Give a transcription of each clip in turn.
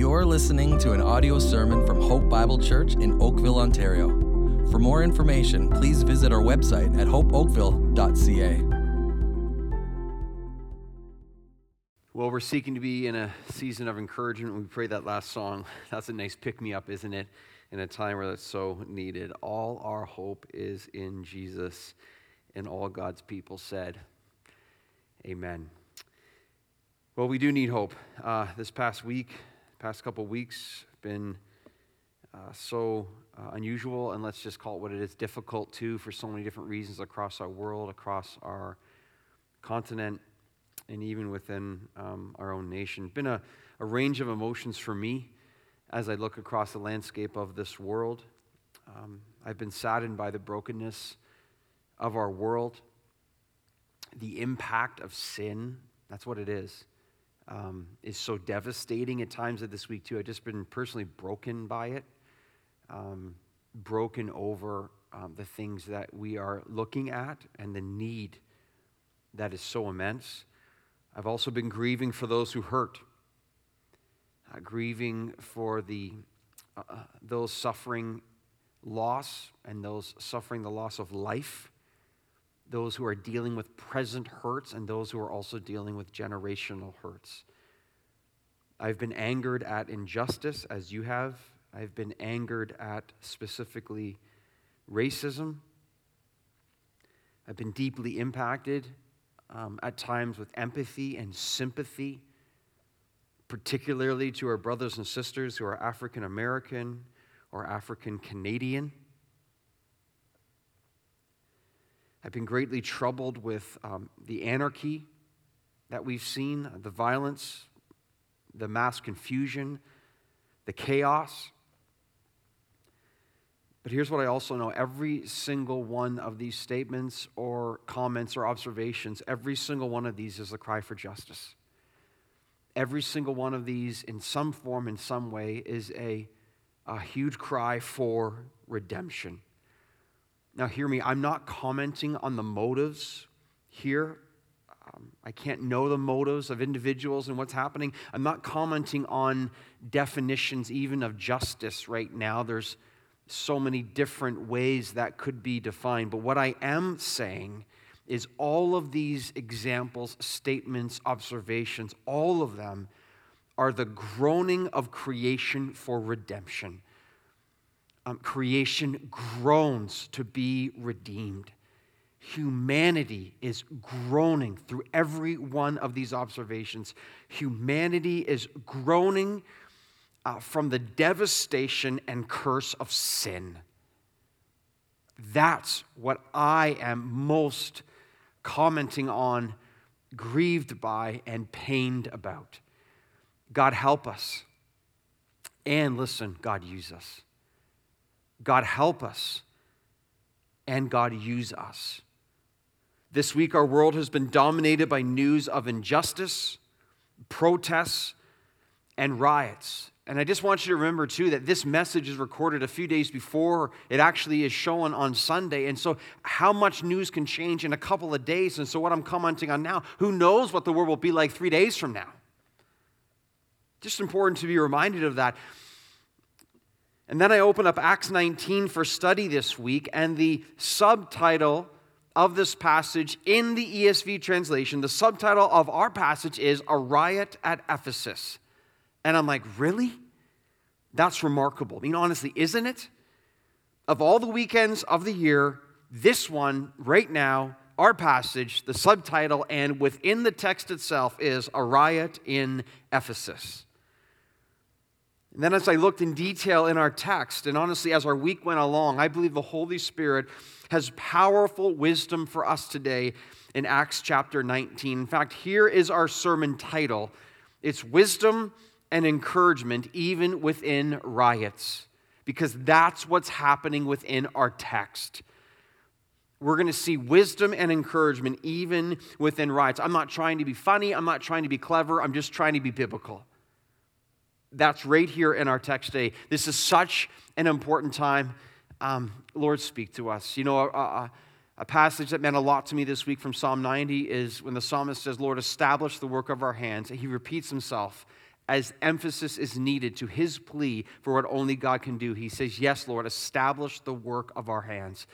You're listening to an audio sermon from Hope Bible Church in Oakville, Ontario. For more information, please visit our website at hopeoakville.ca. Well, we're seeking to be in a season of encouragement. We prayed that last song. That's a nice pick me up, isn't it? In a time where that's so needed. All our hope is in Jesus, and all God's people said, Amen. Well, we do need hope. Uh, this past week, past couple weeks, been uh, so uh, unusual, and let's just call it what it is difficult too, for so many different reasons across our world, across our continent, and even within um, our own nation. Been a, a range of emotions for me as I look across the landscape of this world. Um, I've been saddened by the brokenness of our world, the impact of sin. That's what it is um, is so devastating at times of this week, too. I've just been personally broken by it, um, broken over um, the things that we are looking at and the need that is so immense. I've also been grieving for those who hurt, uh, grieving for the, uh, uh those suffering loss and those suffering the loss of life those who are dealing with present hurts and those who are also dealing with generational hurts. I've been angered at injustice, as you have. I've been angered at specifically racism. I've been deeply impacted um, at times with empathy and sympathy, particularly to our brothers and sisters who are African American or African Canadian. I've been greatly troubled with um, the anarchy that we've seen, the violence, the mass confusion, the chaos. But here's what I also know every single one of these statements or comments or observations, every single one of these is a cry for justice. Every single one of these, in some form, in some way, is a, a huge cry for redemption. Now, hear me, I'm not commenting on the motives here. Um, I can't know the motives of individuals and what's happening. I'm not commenting on definitions even of justice right now. There's so many different ways that could be defined. But what I am saying is all of these examples, statements, observations, all of them are the groaning of creation for redemption um, creation groans to be redeemed. Humanity is groaning through every one of these observations. Humanity is groaning uh, from the devastation and curse of sin. That's what I am most commenting on, grieved by, and pained about. God, help us. And listen, God, use us. God, help us, and God, use us. This week, our world has been dominated by news of injustice, protests, and riots. And I just want you to remember, too, that this message is recorded a few days before it actually is shown on Sunday. And so, how much news can change in a couple of days? And so, what I'm commenting on now, who knows what the world will be like three days from now? Just important to be reminded of that. And then I open up Acts 19 for study this week, and the subtitle of this passage in the ESV translation, the subtitle of our passage is A Riot at Ephesus. And I'm like, really? That's remarkable. I mean, honestly, isn't it? Of all the weekends of the year, this one right now, our passage, the subtitle, and within the text itself is A Riot in Ephesus. And then, as I looked in detail in our text, and honestly, as our week went along, I believe the Holy Spirit has powerful wisdom for us today in Acts chapter 19. In fact, here is our sermon title it's Wisdom and Encouragement, even within riots, because that's what's happening within our text. We're going to see wisdom and encouragement even within riots. I'm not trying to be funny, I'm not trying to be clever, I'm just trying to be biblical. That's right here in our text today. This is such an important time. Um, Lord, speak to us. You know, a, a, a, passage that meant a lot to me this week from Psalm 90 is when the psalmist says, Lord, establish the work of our hands. He repeats himself as emphasis is needed to his plea for what only God can do, he says, Yes, Lord, establish the work of our hands.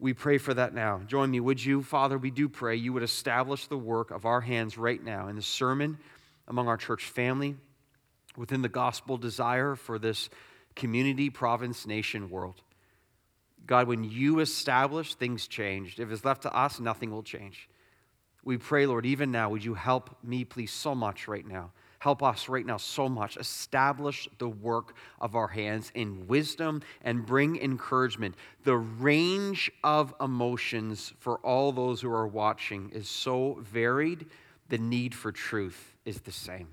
We pray for that now. Join me, would you, Father? We do pray you would establish the work of our hands right now in the sermon among our church family, within the gospel desire for this community, province, nation, world. God, when you establish, things changed. If it's left to us, nothing will change. We pray, Lord, even now, would you help me, please, so much right now? Help us right now so much. Establish the work of our hands in wisdom and bring encouragement. The range of emotions for all those who are watching is so varied, the need for truth is the same.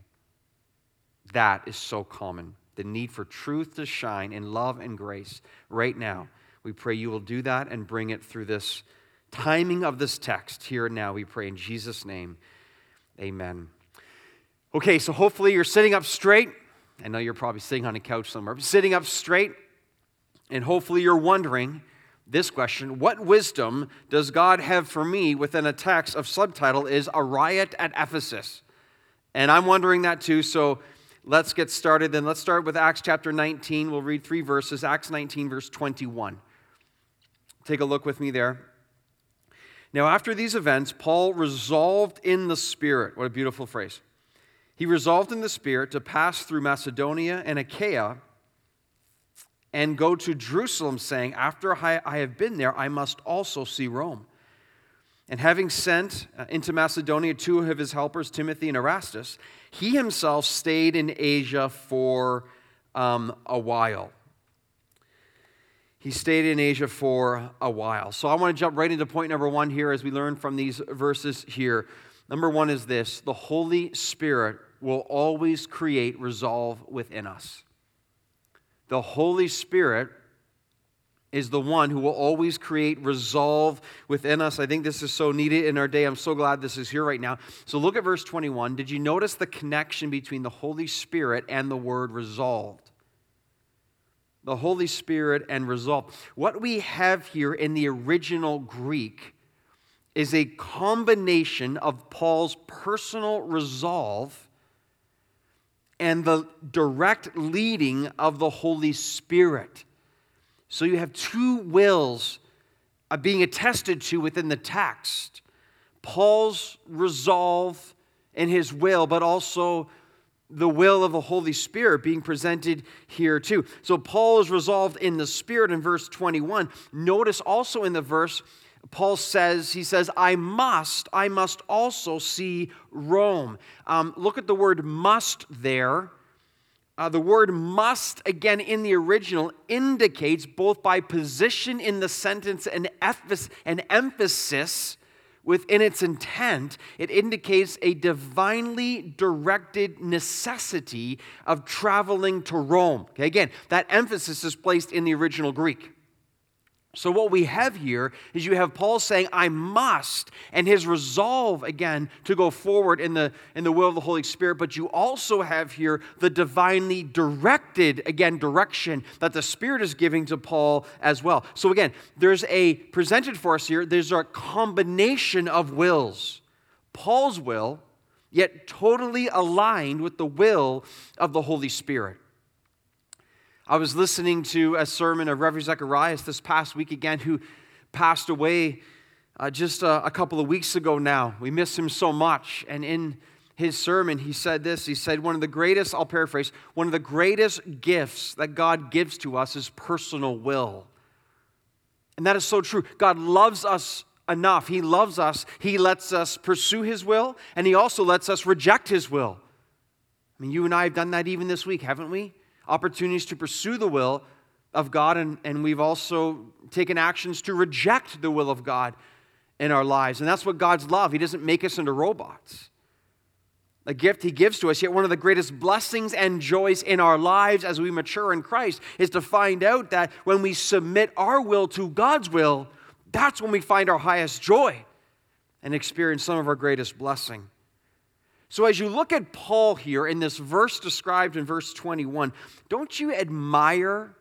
That is so common. The need for truth to shine in love and grace right now. We pray you will do that and bring it through this timing of this text here and now. We pray in Jesus' name. Amen. Okay, so hopefully you're sitting up straight. I know you're probably sitting on a couch somewhere, sitting up straight, and hopefully you're wondering this question What wisdom does God have for me within a text of subtitle is A Riot at Ephesus? And I'm wondering that too, so let's get started then. Let's start with Acts chapter 19. We'll read three verses Acts 19, verse 21. Take a look with me there. Now, after these events, Paul resolved in the Spirit. What a beautiful phrase. He resolved in the Spirit to pass through Macedonia and Achaia and go to Jerusalem, saying, After I have been there, I must also see Rome. And having sent uh, into Macedonia two of his helpers, Timothy and Erastus, he himself stayed in Asia for um, a while. He stayed in Asia for a while. So I want to jump right into point number one here as we learn from these verses here. Number one is this the Holy Spirit will always create resolve within us. The Holy Spirit is the one who will always create resolve within us. I think this is so needed in our day. I'm so glad this is here right now. So look at verse 21. Did you notice the connection between the Holy Spirit and the word resolved? The Holy Spirit and resolve. What we have here in the original Greek is a combination of Paul's personal resolve and the direct leading of the Holy Spirit. So you have two wills being attested to within the text Paul's resolve and his will, but also the will of the Holy Spirit being presented here too. So Paul is resolved in the Spirit in verse 21. Notice also in the verse, Paul says, he says, I must, I must also see Rome. Um, look at the word must there. Uh, the word must, again, in the original, indicates both by position in the sentence and, emphasis within its intent, it indicates a divinely directed necessity of traveling to Rome. Okay, again, that emphasis is placed in the original Greek. So, what we have here is you have Paul saying, I must, and his resolve again to go forward in the, in the will of the Holy Spirit. But you also have here the divinely directed, again, direction that the Spirit is giving to Paul as well. So, again, there's a presented for us here, there's a combination of wills. Paul's will, yet totally aligned with the will of the Holy Spirit. I was listening to a sermon of Reverend Zacharias this past week again, who passed away uh, just a, a couple of weeks ago now. We miss him so much. And in his sermon, he said this He said, One of the greatest, I'll paraphrase, one of the greatest gifts that God gives to us is personal will. And that is so true. God loves us enough. He loves us. He lets us pursue His will, and He also lets us reject His will. I mean, you and I have done that even this week, haven't we? Opportunities to pursue the will of God, and, and we've also taken actions to reject the will of God in our lives. And that's what God's love. He doesn't make us into robots. A gift He gives to us, yet one of the greatest blessings and joys in our lives as we mature in Christ is to find out that when we submit our will to God's will, that's when we find our highest joy and experience some of our greatest blessing. So, as you look at Paul here in this verse described in verse 21, don't you admire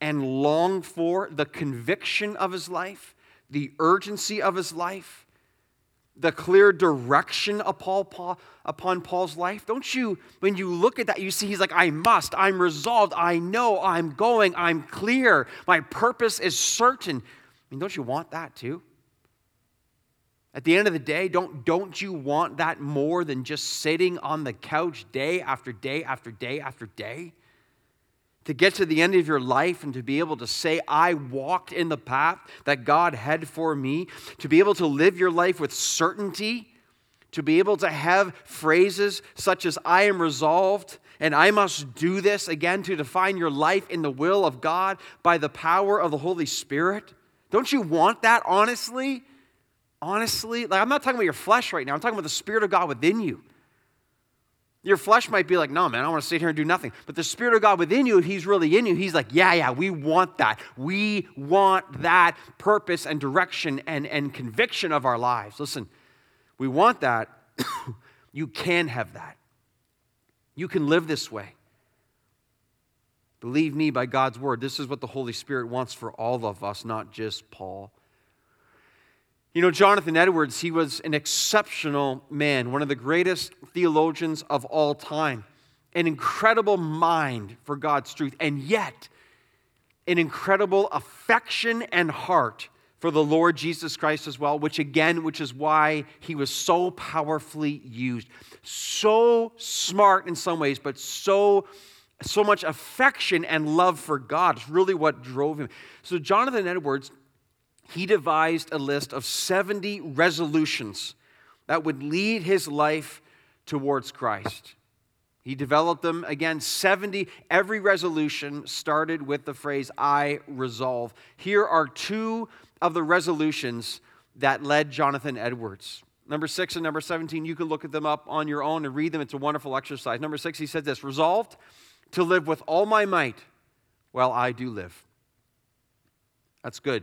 and long for the conviction of his life, the urgency of his life? the clear direction upon, Paul's life? Don't you, when you look at that, you see he's like, I must, I'm resolved, I know, I'm going, I'm clear, my purpose is certain. I mean, don't you want that too? At the end of the day, don't, don't you want that more than just sitting on the couch day after day after day after day? To get to the end of your life and to be able to say, I walked in the path that God had for me, to be able to live your life with certainty, to be able to have phrases such as, I am resolved and I must do this again to define your life in the will of God by the power of the Holy Spirit. Don't you want that honestly? Honestly, like I'm not talking about your flesh right now, I'm talking about the Spirit of God within you. Your flesh might be like, no, man, I want to sit here and do nothing. But the Spirit of God within you, if He's really in you, He's like, yeah, yeah, we want that. We want that purpose and direction and, and conviction of our lives. Listen, we want that. you can have that. You can live this way. Believe me by God's word, this is what the Holy Spirit wants for all of us, not just Paul. You know, Jonathan Edwards, he was an exceptional man, one of the greatest theologians of all time, an incredible mind for God's truth, and yet an incredible affection and heart for the Lord Jesus Christ as well, which again, which is why he was so powerfully used. So smart in some ways, but so so much affection and love for God is really what drove him. So Jonathan Edwards he devised a list of 70 resolutions that would lead his life towards Christ. He developed them again, 70. Every resolution started with the phrase, I resolve. Here are two of the resolutions that led Jonathan Edwards. Number six and number 17, you can look at them up on your own and read them. It's a wonderful exercise. Number six, he said this Resolved to live with all my might while I do live. That's good.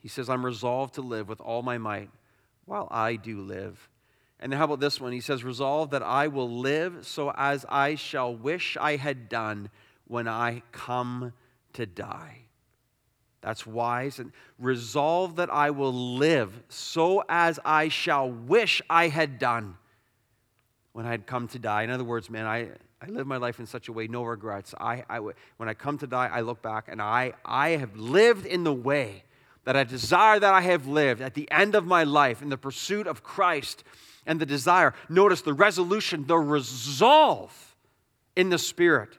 He says, I'm resolved to live with all my might while I do live. And how about this one? He says, Resolve that I will live so as I shall wish I had done when I come to die. That's wise. And resolve that I will live so as I shall wish I had done when I had come to die. In other words, man, I, I live my life in such a way, no regrets. I, I, when I come to die, I look back and I, I have lived in the way that I desire that I have lived at the end of my life in the pursuit of Christ and the desire. Notice the resolution, the resolve in the Spirit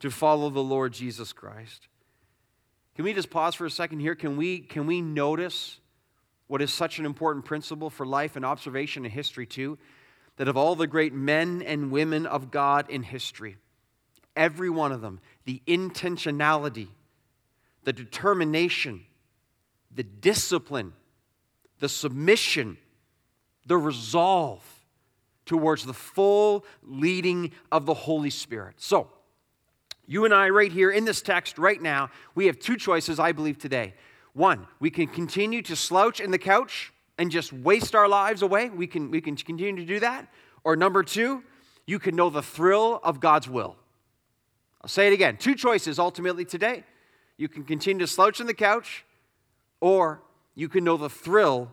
to follow the Lord Jesus Christ. Can we just pause for a second here? Can we, can we notice what is such an important principle for life and observation and history, too? That of all the great men and women of God in history, every one of them, the intentionality, the determination, the discipline, the submission, the resolve towards the full leading of the Holy Spirit. So, you and I, right here in this text, right now, we have two choices, I believe, today. One, we can continue to slouch in the couch and just waste our lives away. We can, we can continue to do that. Or number two, you can know the thrill of God's will. I'll say it again. Two choices ultimately today. You can continue to slouch in the couch or you can know the thrill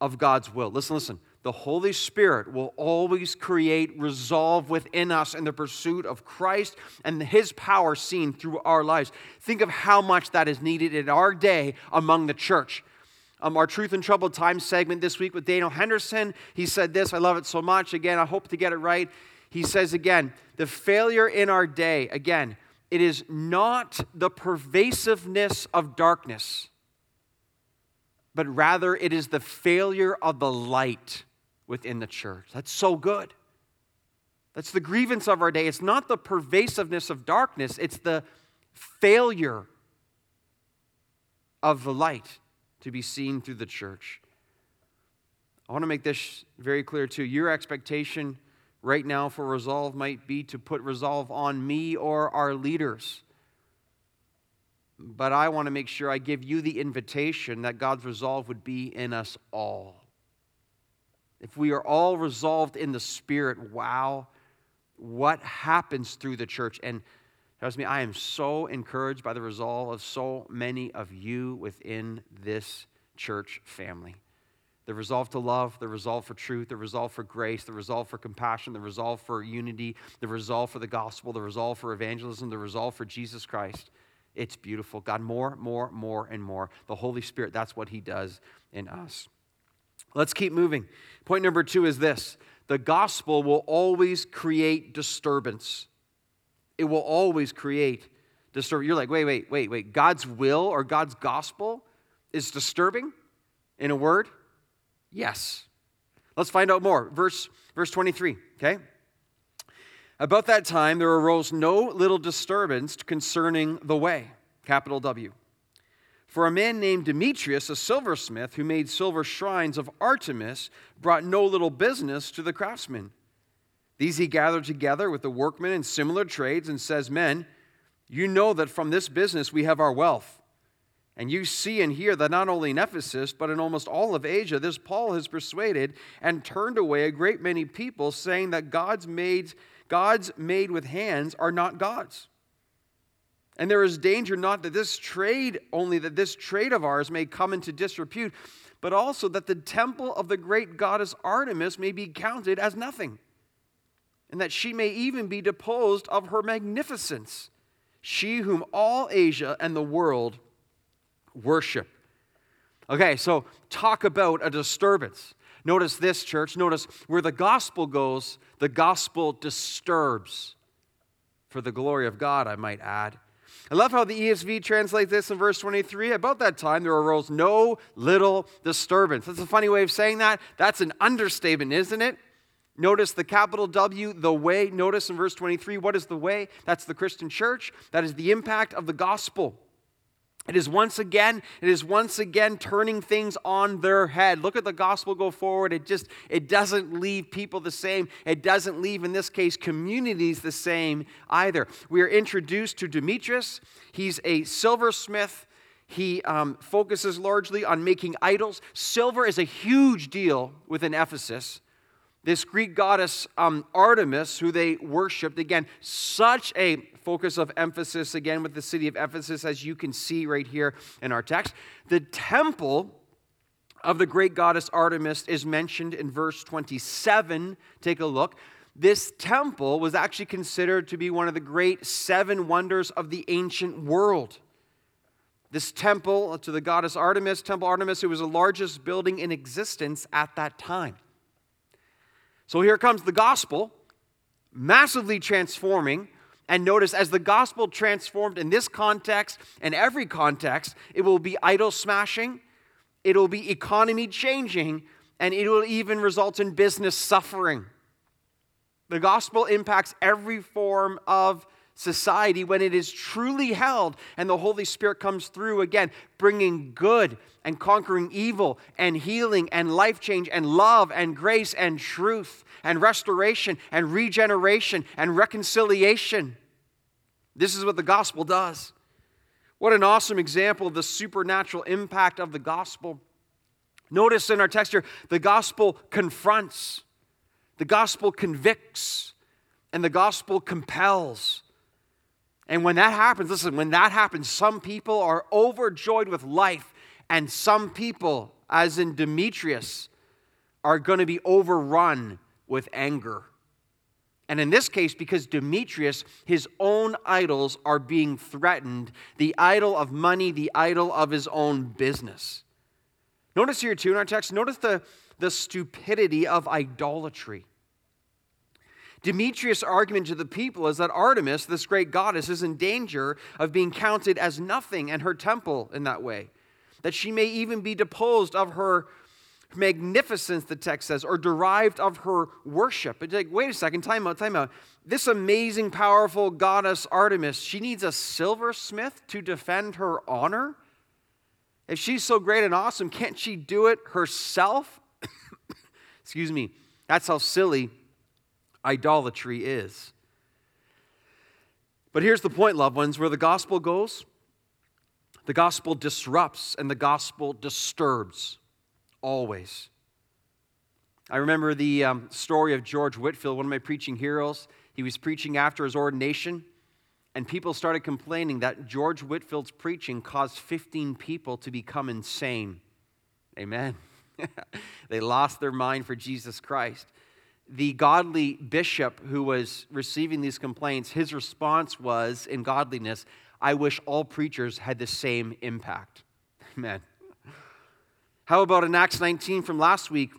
of God's will. Listen, listen. The Holy Spirit will always create resolve within us in the pursuit of Christ and His power seen through our lives. Think of how much that is needed in our day among the church. Um, our Truth and Troubled Times segment this week with Daniel Henderson, he said this. I love it so much. Again, I hope to get it right. He says again, the failure in our day, again, it is not the pervasiveness of darkness but rather it is the failure of the light within the church. That's so good. That's the grievance of our day. It's not the pervasiveness of darkness, it's the failure of the light to be seen through the church. I want to make this very clear too. Your expectation right now for resolve might be to put resolve on me or our leaders but I want to make sure I give you the invitation that God's resolve would be in us all. If we are all resolved in the Spirit, wow, what happens through the church? And trust me, I am so encouraged by the resolve of so many of you within this church family. the resolve to love, the resolve for truth, the resolve for grace, the resolve for compassion, the resolve for unity, the resolve for the gospel, the resolve for evangelism, the resolve for Jesus Christ. It's beautiful. God, more, more, more, and more. The Holy Spirit, that's what He does in us. Let's keep moving. Point number two is this the gospel will always create disturbance. It will always create disturbance. You're like, wait, wait, wait, wait. God's will or God's gospel is disturbing? In a word? Yes. Let's find out more. Verse, verse 23, okay? About that time, there arose no little disturbance concerning the way, capital W. For a man named Demetrius, a silversmith who made silver shrines of Artemis, brought no little business to the craftsmen. These he gathered together with the workmen in similar trades and says, Men, you know that from this business we have our wealth. And you see and hear that not only in Ephesus, but in almost all of Asia, this Paul has persuaded and turned away a great many people, saying that God's made, gods made with hands are not gods. And there is danger not that this trade, only that this trade of ours may come into disrepute, but also that the temple of the great goddess Artemis may be counted as nothing, and that she may even be deposed of her magnificence, she whom all Asia and the world worship. Okay, so talk about a disturbance. Notice this, church. Notice where the gospel goes, the gospel disturbs. For the glory of God, I might add. I love how the ESV translates this in verse 23. About that time, there arose no little disturbance. That's a funny way of saying that. That's an understatement, isn't it? Notice the capital W, the way. Notice in verse 23, what is the way? That's the Christian church. That is the impact of the gospel. It is once again, it is once again turning things on their head. Look at the gospel go forward. It just it doesn't leave people the same. It doesn't leave in this case communities the same either. We are introduced to Demetrius. He's a silversmith. He um, focuses largely on making idols. Silver is a huge deal within Ephesus this Greek goddess um, Artemis, who they worshiped. Again, such a focus of emphasis, again, with the city of Ephesus, as you can see right here in our text. The temple of the great goddess Artemis is mentioned in verse 27. Take a look. This temple was actually considered to be one of the great seven wonders of the ancient world. This temple to the goddess Artemis, Temple Artemis, it was the largest building in existence at that time. So here comes the gospel, massively transforming. And notice, as the gospel transformed in this context and every context, it will be idol smashing, it will be economy changing, and it will even result in business suffering. The gospel impacts every form of society when it is truly held and the Holy Spirit comes through again, bringing good and conquering evil and healing and life change and love and grace and truth and restoration and regeneration and reconciliation. This is what the gospel does. What an awesome example of the supernatural impact of the gospel. Notice in our text here, the gospel confronts, the gospel convicts, and the gospel compels. And when that happens, listen, when that happens, some people are overjoyed with life, and some people, as in Demetrius, are going to be overrun with anger. And in this case, because Demetrius, his own idols are being threatened the idol of money, the idol of his own business. Notice here, too, in our text, notice the, the stupidity of idolatry. Demetrius' argument to the people is that Artemis, this great goddess, is in danger of being counted as nothing and her temple in that way. That she may even be deposed of her magnificence, the text says, or derived of her worship. It's like, wait a second, time out, time out. This amazing, powerful goddess Artemis, she needs a silversmith to defend her honor? If she's so great and awesome, can't she do it herself? Excuse me. That's how silly idolatry is. But here's the point, loved ones where the gospel goes, the gospel disrupts and the gospel disturbs always. I remember the um, story of George Whitefield, one of my preaching heroes. He was preaching after his ordination, and people started complaining that George Whitefield's preaching caused 15 people to become insane. Amen. they lost their mind for Jesus Christ. The godly bishop who was receiving these complaints, his response was, in godliness, I wish all preachers had the same impact. Amen. How about in Acts 19 from last week?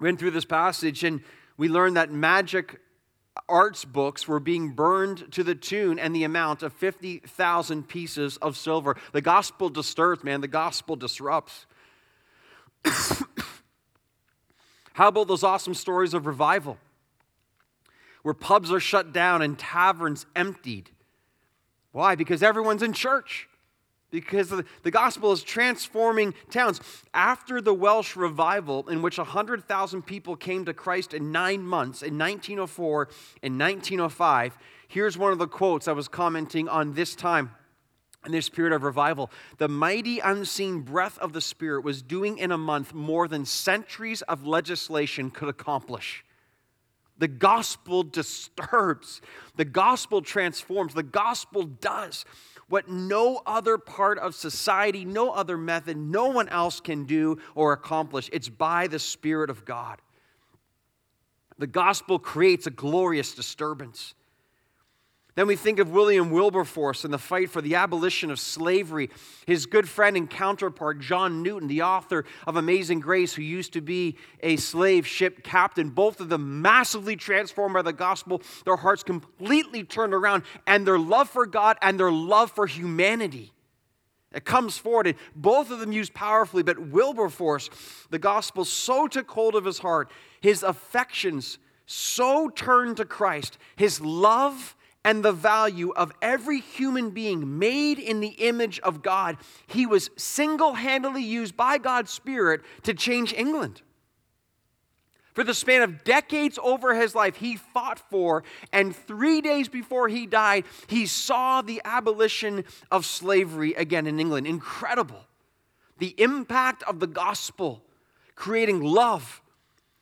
We went through this passage and we learned that magic arts books were being burned to the tune and the amount of 50,000 pieces of silver. The gospel disturbs, man. The gospel disrupts. How about those awesome stories of revival where pubs are shut down and taverns emptied? Why? Because everyone's in church because the gospel is transforming towns. After the Welsh revival, in which 100,000 people came to Christ in nine months, in 1904 and 1905, here's one of the quotes I was commenting on this time. In this period of revival, the mighty unseen breath of the Spirit was doing in a month more than centuries of legislation could accomplish. The gospel disturbs, the gospel transforms, the gospel does what no other part of society, no other method, no one else can do or accomplish. It's by the Spirit of God. The gospel creates a glorious disturbance. Then we think of William Wilberforce and the fight for the abolition of slavery. His good friend and counterpart, John Newton, the author of Amazing Grace, who used to be a slave ship captain, both of them massively transformed by the gospel, their hearts completely turned around, and their love for God and their love for humanity. It comes forward, and both of them used powerfully, but Wilberforce, the gospel so took hold of his heart, his affections so turned to Christ, his love and the value of every human being made in the image of God. He was single handedly used by God's Spirit to change England. For the span of decades over his life, he fought for, and three days before he died, he saw the abolition of slavery again in England. Incredible. The impact of the gospel, creating love,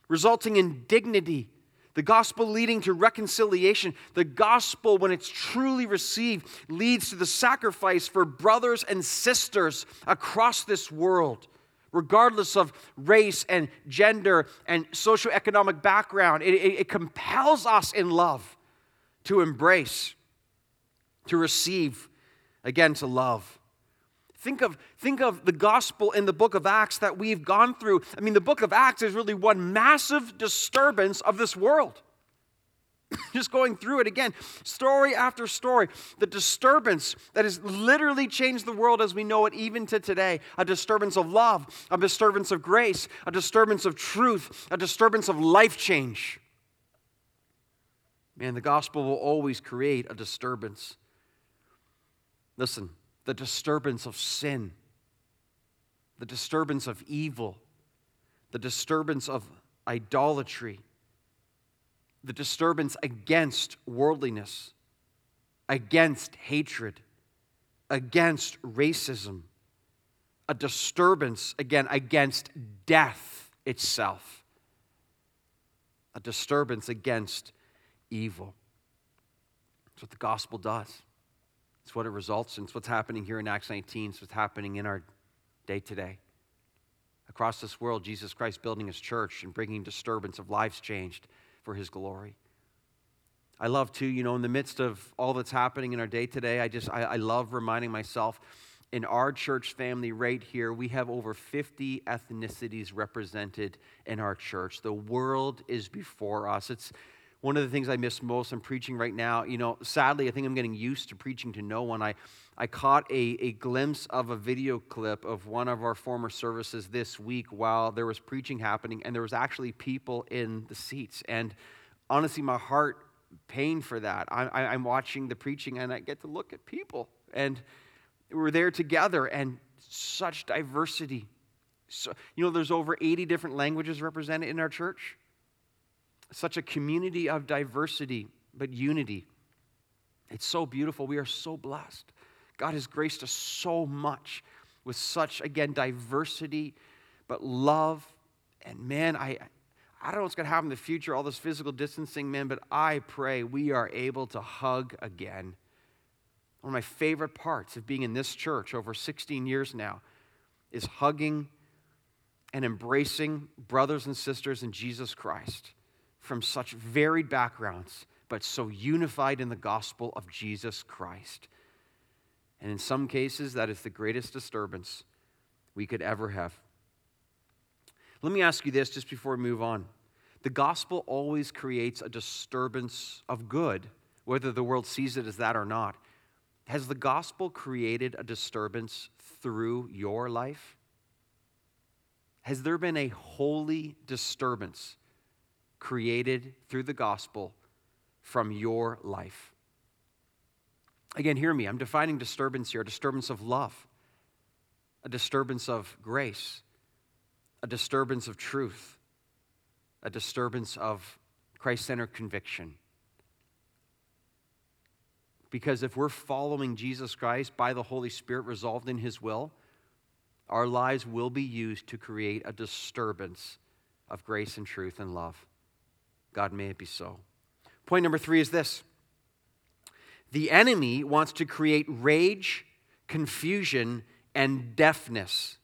resulting in dignity, the gospel leading to reconciliation. The gospel, when it's truly received, leads to the sacrifice for brothers and sisters across this world, regardless of race and gender and socioeconomic background. It, it, it compels us in love to embrace, to receive, again, to love. Think of, think of the gospel in the book of Acts that we've gone through. I mean, the book of Acts is really one massive disturbance of this world. Just going through it again, story after story. The disturbance that has literally changed the world as we know it even to today. A disturbance of love, a disturbance of grace, a disturbance of truth, a disturbance of life change. Man, the gospel will always create a disturbance. Listen, the disturbance of sin, the disturbance of evil, the disturbance of idolatry, the disturbance against worldliness, against hatred, against racism, a disturbance, again, against death itself, a disturbance against evil. That's what the gospel does. It's what it results in. It's what's happening here in Acts 19. It's what's happening in our day today. Across this world, Jesus Christ building his church and bringing disturbance of lives changed for his glory. I love too, you know, in the midst of all that's happening in our day today, I just, I, I love reminding myself in our church family right here, we have over 50 ethnicities represented in our church. The world is before us. It's, one of the things I miss most, I'm preaching right now, you know, sadly, I think I'm getting used to preaching to no one. I, I caught a, a glimpse of a video clip of one of our former services this week while there was preaching happening, and there was actually people in the seats. And honestly, my heart pained for that. I, I, I'm watching the preaching, and I get to look at people. And we're there together, and such diversity. So, you know, there's over 80 different languages represented in our church such a community of diversity, but unity. It's so beautiful. We are so blessed. God has graced us so much with such, again, diversity, but love. And man, I, I don't know what's going to happen in the future, all this physical distancing, man, but I pray we are able to hug again. One of my favorite parts of being in this church over 16 years now is hugging and embracing brothers and sisters in Jesus Christ from such varied backgrounds, but so unified in the gospel of Jesus Christ. And in some cases, that is the greatest disturbance we could ever have. Let me ask you this just before we move on. The gospel always creates a disturbance of good, whether the world sees it as that or not. Has the gospel created a disturbance through your life? Has there been a holy disturbance created through the gospel from your life? Again, hear me. I'm defining disturbance here a disturbance of love, a disturbance of grace, a disturbance of truth, a disturbance of Christ centered conviction. Because if we're following Jesus Christ by the Holy Spirit resolved in His will, our lives will be used to create a disturbance of grace and truth and love. God, may it be so. Point number three is this the enemy wants to create rage, confusion, and deafness.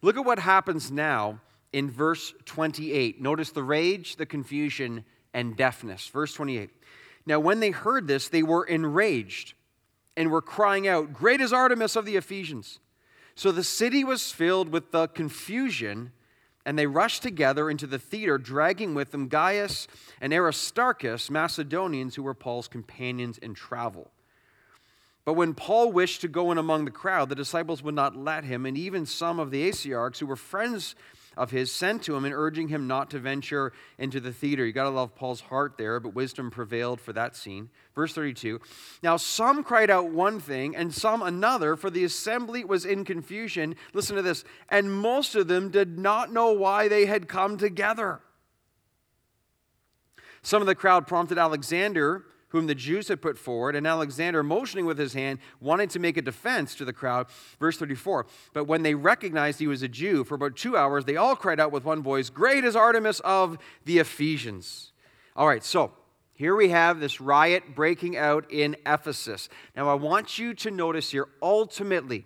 Look at what happens now in verse 28. Notice the rage, the confusion, and deafness. Verse 28. Now, when they heard this, they were enraged and were crying out, Great is Artemis of the Ephesians. So the city was filled with the confusion, and they rushed together into the theater, dragging with them Gaius and Aristarchus, Macedonians who were Paul's companions in travel. But when Paul wished to go in among the crowd, the disciples would not let him, and even some of the Asiarchs who were friends of his sent to him and urging him not to venture into the theater. You got to love Paul's heart there, but wisdom prevailed for that scene. Verse 32 Now some cried out one thing and some another, for the assembly was in confusion. Listen to this. And most of them did not know why they had come together. Some of the crowd prompted Alexander whom the Jews had put forward, and Alexander, motioning with his hand, wanted to make a defense to the crowd. Verse 34 But when they recognized he was a Jew, for about two hours, they all cried out with one voice, Great is Artemis of the Ephesians. All right, so here we have this riot breaking out in Ephesus. Now, I want you to notice here ultimately,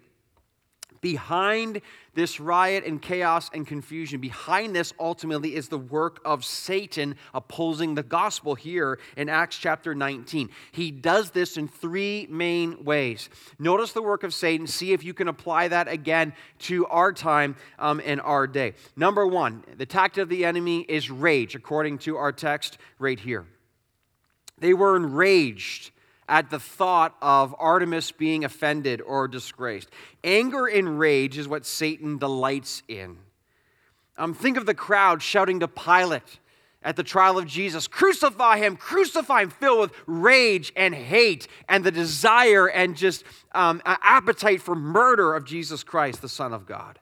behind this riot and chaos and confusion, behind this ultimately is the work of Satan opposing the gospel here in Acts chapter 19. He does this in three main ways. Notice the work of Satan, see if you can apply that again to our time um, and our day. Number one, the tactic of the enemy is rage, according to our text right here. They were enraged at the thought of Artemis being offended or disgraced. Anger and rage is what Satan delights in. Um, think of the crowd shouting to Pilate at the trial of Jesus Crucify him, crucify him, filled with rage and hate and the desire and just um, appetite for murder of Jesus Christ, the Son of God.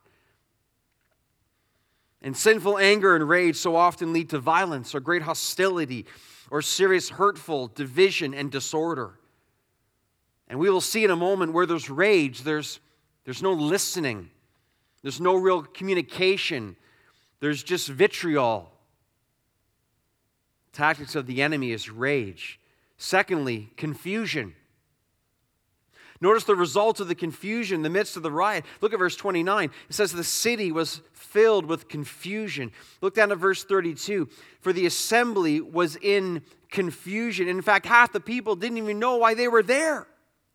And sinful anger and rage so often lead to violence or great hostility or serious hurtful division and disorder. And we will see in a moment where there's rage, there's, there's no listening, there's no real communication, there's just vitriol. Tactics of the enemy is rage. Secondly, confusion. Notice the result of the confusion in the midst of the riot. Look at verse 29. It says the city was filled with confusion. Look down at verse 32. For the assembly was in confusion. In fact, half the people didn't even know why they were there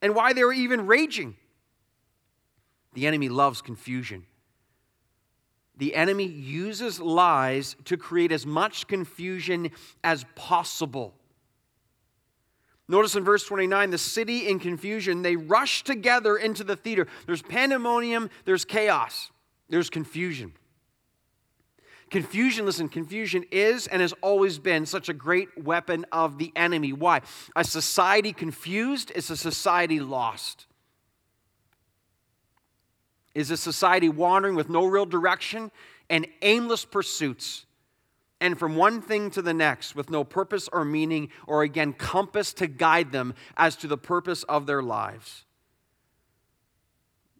and why they were even raging. The enemy loves confusion. The enemy uses lies to create as much confusion as possible. Notice in verse 29, the city in confusion, they rush together into the theater. There's pandemonium, there's chaos, there's confusion. Confusion, listen, confusion is and has always been such a great weapon of the enemy. Why? A society confused is a society lost. Is a society wandering with no real direction and aimless pursuits and from one thing to the next with no purpose or meaning or again compass to guide them as to the purpose of their lives.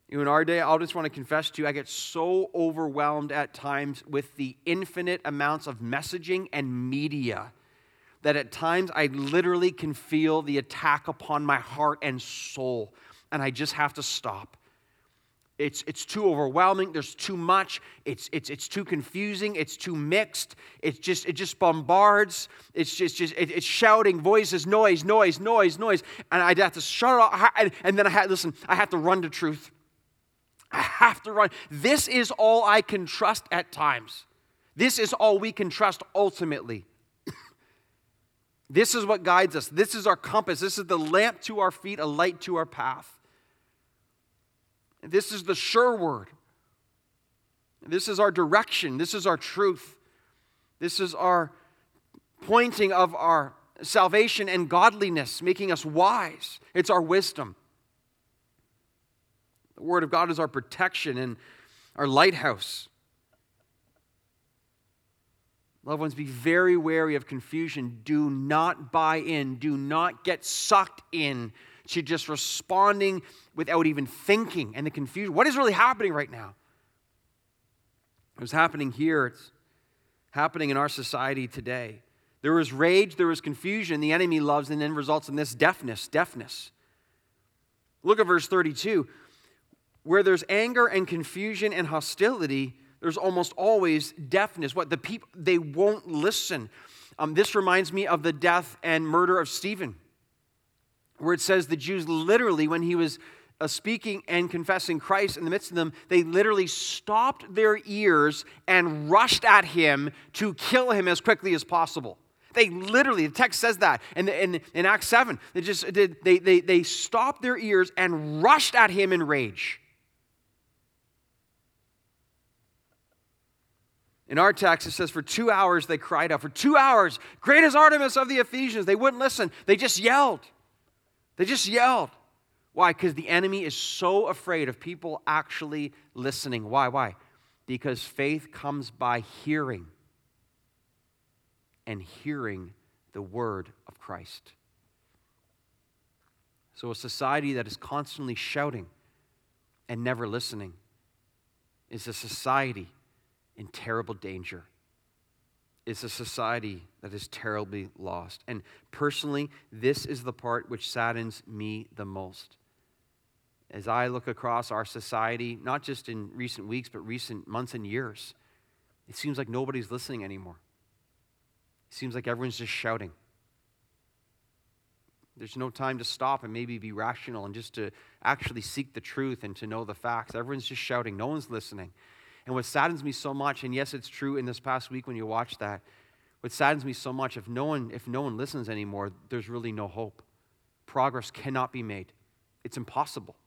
in our day, I'll just want to confess to you, I get so overwhelmed at times with the infinite amounts of messaging and media that at times I literally can feel the attack upon my heart and soul, and I just have to stop it's, it's too overwhelming. There's too much. It's, it's, it's too confusing. It's too mixed. It's just, it just bombards. It's just, just it, it's shouting, voices, noise, noise, noise, noise. And I'd have to shut it off. And, and then I had, listen, I have to run to truth. I have to run. This is all I can trust at times. This is all we can trust ultimately. this is what guides us. This is our compass. This is the lamp to our feet, a light to our path. This is the sure word. This is our direction. This is our truth. This is our pointing of our salvation and godliness, making us wise. It's our wisdom. The Word of God is our protection and our lighthouse. Loved ones, be very wary of confusion. Do not buy in. Do not get sucked in to just responding without even thinking and the confusion. What is really happening right now? It was happening here, it's happening in our society today. There was rage, there was confusion, the enemy loves, and then results in this deafness, deafness. Look at verse 32. Where there's anger and confusion and hostility, there's almost always deafness. What the people they won't listen. Um, this reminds me of the death and murder of Stephen where it says the Jews literally, when he was uh, speaking and confessing Christ in the midst of them, they literally stopped their ears and rushed at him to kill him as quickly as possible. They literally, the text says that. And in, in, Acts 7, they just did, they, they, they stopped their ears and rushed at him in rage. In our text, it says, for two hours they cried out. For two hours, great is Artemis of the Ephesians. They wouldn't listen, they just yelled. They just yelled. Why? Because the enemy is so afraid of people actually listening. Why? Why? Because faith comes by hearing, and hearing the word of Christ. So, a society that is constantly shouting and never listening is a society in terrible danger is a society that is terribly lost. And personally, this is the part which saddens me the most. As I look across our society, not just in recent weeks, but recent months and years, it seems like nobody's listening anymore. It seems like everyone's just shouting. There's no time to stop and maybe be rational and just to actually seek the truth and to know the facts. Everyone's just shouting, no one's listening. And what saddens me so much, and yes, it's true in this past week when you watch that, what saddens me so much, if no one, if no one listens anymore, there's really no hope. Progress cannot be made. It's impossible.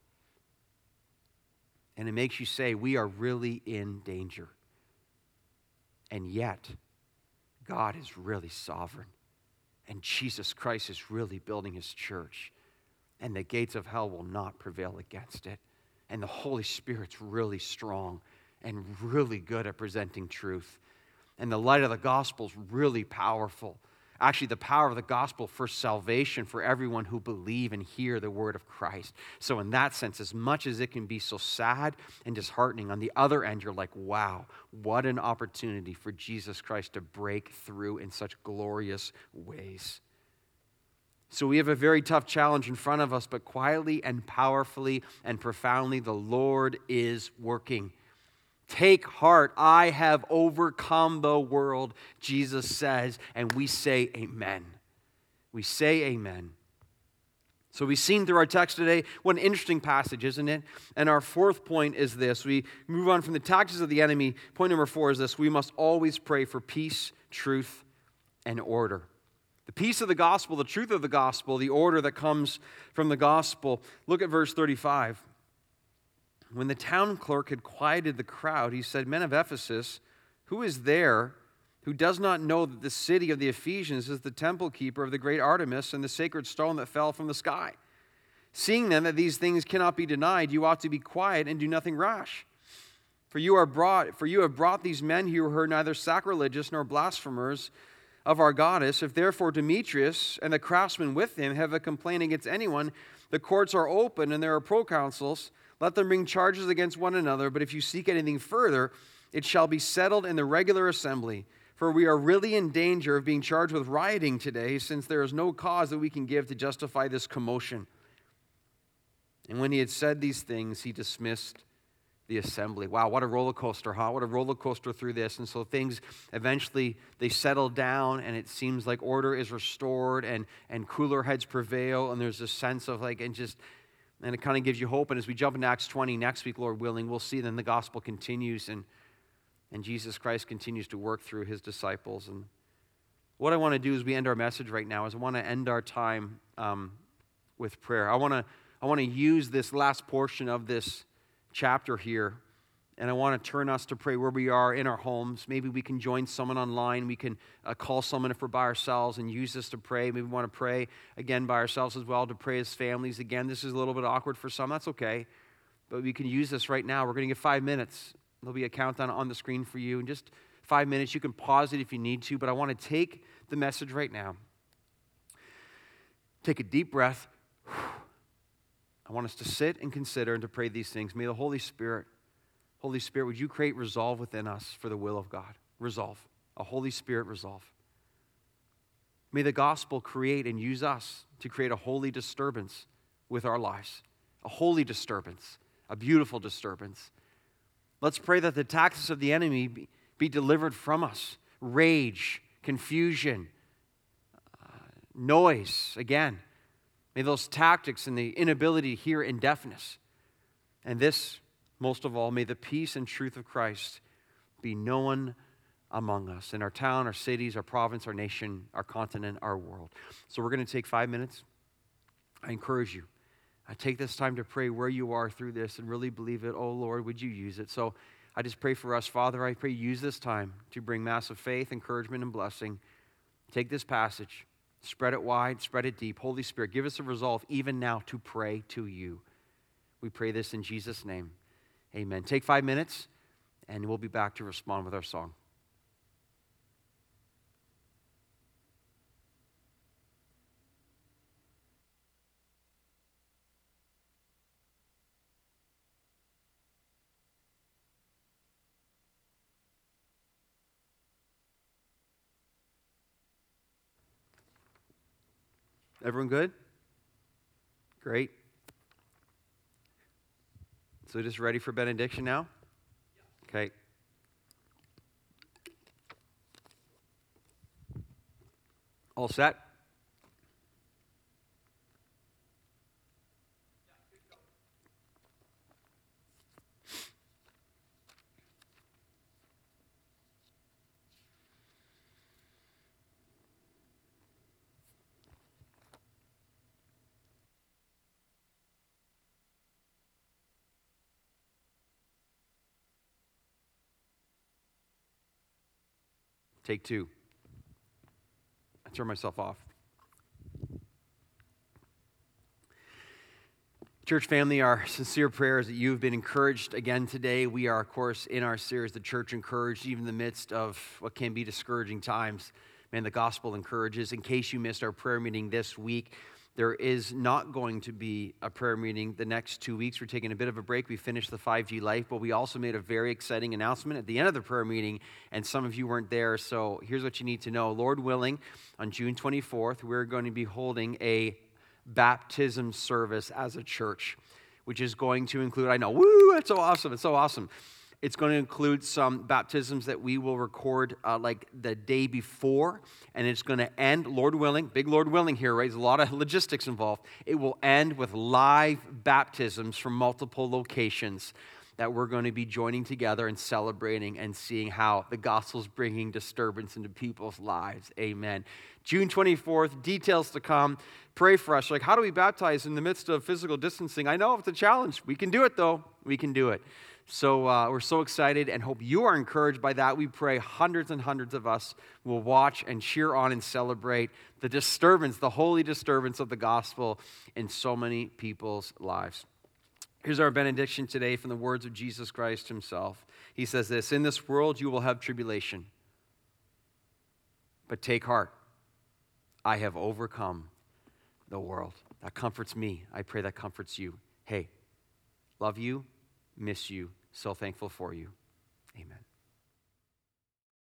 And it makes you say, we are really in danger. And yet, God is really sovereign. And Jesus Christ is really building his church. And the gates of hell will not prevail against it. And the Holy Spirit's really strong and really good at presenting truth. And the light of the gospel is really powerful. Actually, the power of the gospel for salvation for everyone who believe and hear the word of Christ. So, in that sense, as much as it can be so sad and disheartening, on the other end, you're like, wow, what an opportunity for Jesus Christ to break through in such glorious ways. So, we have a very tough challenge in front of us, but quietly and powerfully and profoundly, the Lord is working. Take heart, I have overcome the world, Jesus says, and we say amen. We say amen. So we've seen through our text today what an interesting passage, isn't it? And our fourth point is this. We move on from the taxes of the enemy. Point number four is this we must always pray for peace, truth, and order. The peace of the gospel, the truth of the gospel, the order that comes from the gospel. Look at verse 35. When the town clerk had quieted the crowd, he said, Men of Ephesus, who is there who does not know that the city of the Ephesians is the temple keeper of the great Artemis and the sacred stone that fell from the sky? Seeing then that these things cannot be denied, you ought to be quiet and do nothing rash. For you are brought, for you have brought these men here, who are neither sacrilegious nor blasphemers of our goddess. If therefore Demetrius and the craftsmen with him have a complaint against anyone, the courts are open and there are proconsuls let them bring charges against one another, but if you seek anything further, it shall be settled in the regular assembly. For we are really in danger of being charged with rioting today, since there is no cause that we can give to justify this commotion. And when he had said these things, he dismissed the assembly. Wow, what a roller coaster, huh? What a roller coaster through this. And so things eventually they settle down and it seems like order is restored and and cooler heads prevail and there's a sense of like and just and it kind of gives you hope. And as we jump into Acts 20 next week, Lord willing, we'll see then the gospel continues and and Jesus Christ continues to work through his disciples. And what I want to do as we end our message right now is I want to end our time um, with prayer. I want to I want to use this last portion of this chapter here. And I want to turn us to pray where we are in our homes. Maybe we can join someone online. We can uh, call someone if we're by ourselves and use this to pray. Maybe we want to pray again by ourselves as well to pray as families. Again, this is a little bit awkward for some. That's okay. But we can use this right now. We're going to get five minutes. There'll be a countdown on the screen for you. In just five minutes, you can pause it if you need to. But I want to take the message right now. Take a deep breath. I want us to sit and consider and to pray these things. May the Holy Spirit, Holy Spirit, would you create resolve within us for the will of God? Resolve. A Holy Spirit resolve. May the gospel create and use us to create a holy disturbance with our lives. A holy disturbance, a beautiful disturbance. Let's pray that the taxes of the enemy be, be delivered from us rage, confusion, uh, noise, again May those tactics and the inability to hear in deafness, and this, most of all, may the peace and truth of Christ be known among us in our town, our cities, our province, our nation, our continent, our world. So we're going to take five minutes. I encourage you. I take this time to pray where you are through this and really believe it. Oh Lord, would you use it? So I just pray for us, Father. I pray use this time to bring massive faith, encouragement, and blessing. Take this passage Spread it wide, spread it deep. Holy Spirit, give us a resolve even now to pray to you. We pray this in Jesus' name. Amen. Take five minutes, and we'll be back to respond with our song. Everyone good? Great. So just ready for benediction now? Okay. All set? Take two. I turn myself off. Church family, our sincere prayer is that you've been encouraged again today. We are, of course, in our series, The Church Encouraged, even in the midst of what can be discouraging times. Man, the gospel encourages. In case you missed our prayer meeting this week, there is not going to be a prayer meeting the next two weeks. We're taking a bit of a break. We finished the 5G Life, but we also made a very exciting announcement at the end of the prayer meeting, and some of you weren't there. So here's what you need to know Lord willing, on June 24th, we're going to be holding a baptism service as a church, which is going to include, I know, woo, it's so awesome, it's so awesome. It's going to include some baptisms that we will record uh, like the day before, and it's going to end, Lord willing, big Lord willing here, right? There's a lot of logistics involved. It will end with live baptisms from multiple locations that we're going to be joining together and celebrating and seeing how the gospel's bringing disturbance into people's lives. Amen. June 24th, details to come. Pray for us. Like, how do we baptize in the midst of physical distancing? I know it's a challenge. We can do it, though. We can do it. So uh, we're so excited and hope you are encouraged by that. We pray hundreds and hundreds of us will watch and cheer on and celebrate the disturbance, the holy disturbance of the gospel in so many people's lives. Here's our benediction today from the words of Jesus Christ himself. He says this In this world you will have tribulation, but take heart. I have overcome the world. That comforts me. I pray that comforts you. Hey, love you miss you. So thankful for you. Amen.